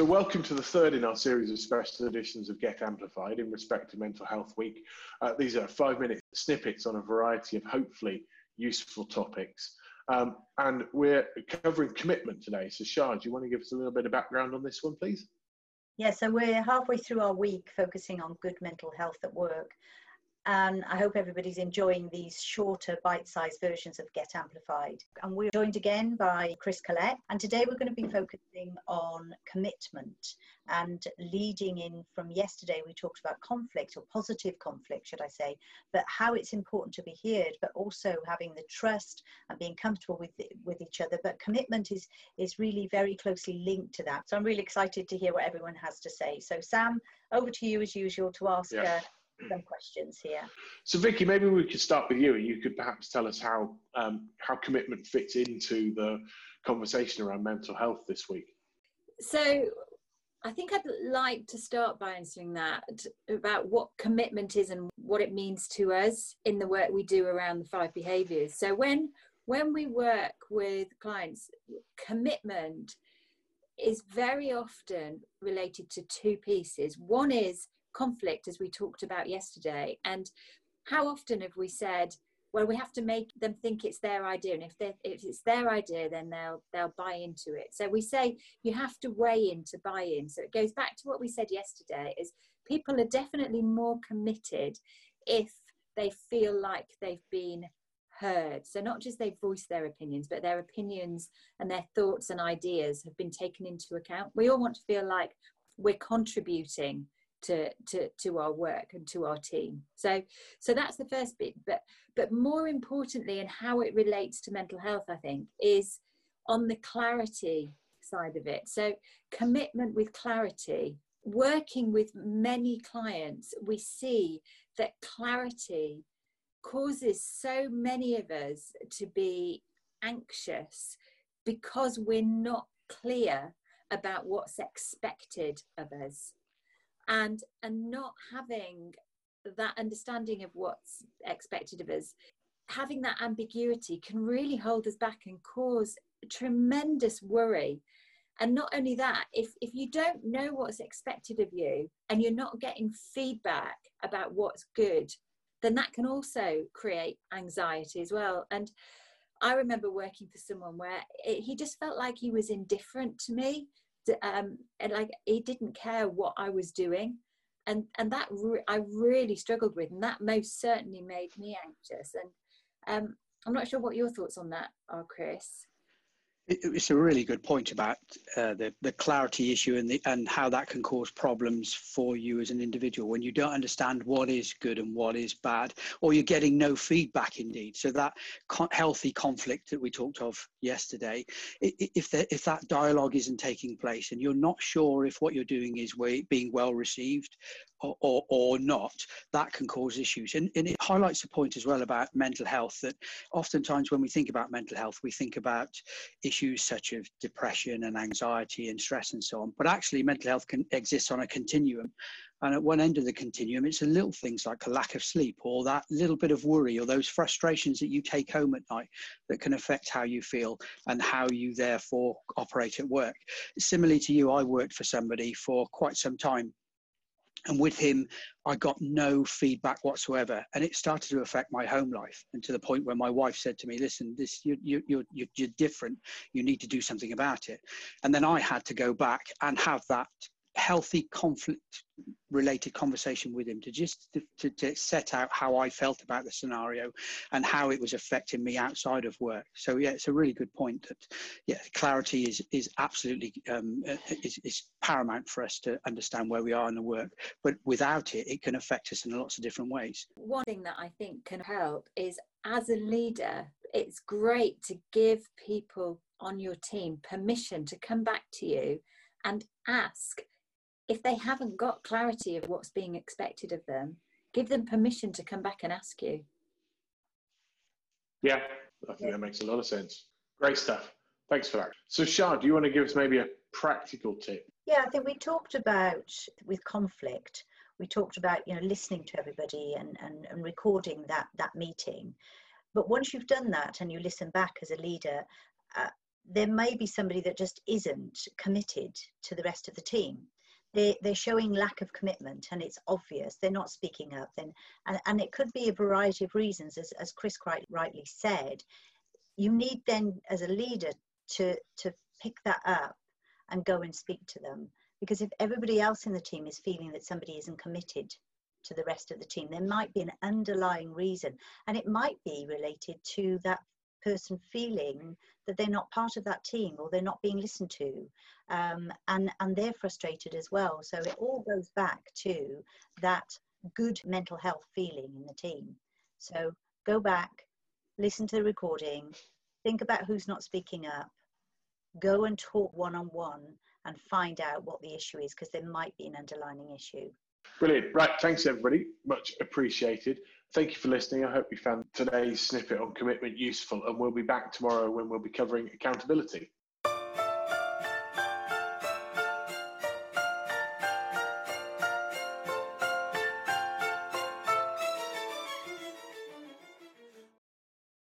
So, welcome to the third in our series of special editions of Get Amplified in respect to Mental Health Week. Uh, these are five minute snippets on a variety of hopefully useful topics. Um, and we're covering commitment today. So, Shah, do you want to give us a little bit of background on this one, please? Yeah, so we're halfway through our week focusing on good mental health at work and I hope everybody's enjoying these shorter bite-sized versions of Get Amplified. And we're joined again by Chris Collette, and today we're going to be focusing on commitment and leading in from yesterday we talked about conflict or positive conflict should I say, but how it's important to be heard, but also having the trust and being comfortable with with each other. But commitment is is really very closely linked to that. So I'm really excited to hear what everyone has to say. So Sam, over to you as usual to ask yeah. uh, some questions here. So, Vicky, maybe we could start with you. And you could perhaps tell us how um, how commitment fits into the conversation around mental health this week. So, I think I'd like to start by answering that about what commitment is and what it means to us in the work we do around the five behaviours. So, when when we work with clients, commitment is very often related to two pieces. One is conflict, as we talked about yesterday. And how often have we said, well, we have to make them think it's their idea, and if, if it's their idea, then they'll they'll buy into it. So we say you have to weigh in to buy in. So it goes back to what we said yesterday: is people are definitely more committed if they feel like they've been heard. So not just they've voiced their opinions, but their opinions and their thoughts and ideas have been taken into account. We all want to feel like we're contributing to to to our work and to our team. So so that's the first bit but but more importantly and how it relates to mental health i think is on the clarity side of it. So commitment with clarity working with many clients we see that clarity causes so many of us to be anxious because we're not clear about what's expected of us and and not having that understanding of what's expected of us having that ambiguity can really hold us back and cause tremendous worry. And not only that if if you don't know what's expected of you and you're not getting feedback about what's good then that can also create anxiety as well. And i remember working for someone where it, he just felt like he was indifferent to me um, and like he didn't care what I was doing, and and that re- I really struggled with, and that most certainly made me anxious. And um, I'm not sure what your thoughts on that are, Chris it's a really good point about uh, the the clarity issue and the and how that can cause problems for you as an individual when you don't understand what is good and what is bad, or you're getting no feedback. Indeed, so that healthy conflict that we talked of yesterday, if the, if that dialogue isn't taking place and you're not sure if what you're doing is being well received or, or, or not, that can cause issues. And, and it highlights the point as well about mental health that oftentimes when we think about mental health, we think about issues such as depression and anxiety and stress and so on. But actually, mental health can exist on a continuum. And at one end of the continuum, it's the little things like a lack of sleep or that little bit of worry or those frustrations that you take home at night that can affect how you feel and how you therefore operate at work. Similarly to you, I worked for somebody for quite some time and with him i got no feedback whatsoever. And it started to affect my home life and to the point where my wife said to me listen this you, you, you're, you're different. You need to do something about it. And then i had to go back and have that healthy conflict related conversation with him to just to, to, to, set out how I felt about the scenario and how it was affecting me outside of work. So yeah, it's a really good point that yeah, clarity is is absolutely um, uh, is, is paramount for us to understand where we are in the work. But without it, it can affect us in lots of different ways. One thing that I think can help is as a leader, it's great to give people on your team permission to come back to you and ask if they haven't got clarity of what's being expected of them, give them permission to come back and ask you. Yeah, I think that makes a lot of sense. Great stuff. Thanks for that. So, Shah, do you want to give us maybe a practical tip? Yeah, I think we talked about with conflict, we talked about you know listening to everybody and, and, and recording that that meeting. But once you've done that and you listen back as a leader, uh, there may be somebody that just isn't committed to the rest of the team they, they're showing lack of commitment and it's obvious. They're not speaking up. Then and, and it could be a variety of reasons as, as chris quite rightly said. You need then as a leader to to pick that up and go and speak to them. Because if everybody else in the team is feeling that somebody isn't committed to the rest of the team there might be an underlying reason. And it might be related to that person feeling that they're not part of that team or they're not being listened to um, and and they're frustrated as well. So it all goes back to that good mental health feeling in the team. So go back listen to the recording think about who's not speaking up go and talk one on one and find out what the issue is because there might be an underlying issue Brilliant. Right. Thanks, everybody. Much appreciated. Thank you for listening. I hope you found today's snippet on commitment useful, and we'll be back tomorrow when we'll be covering accountability.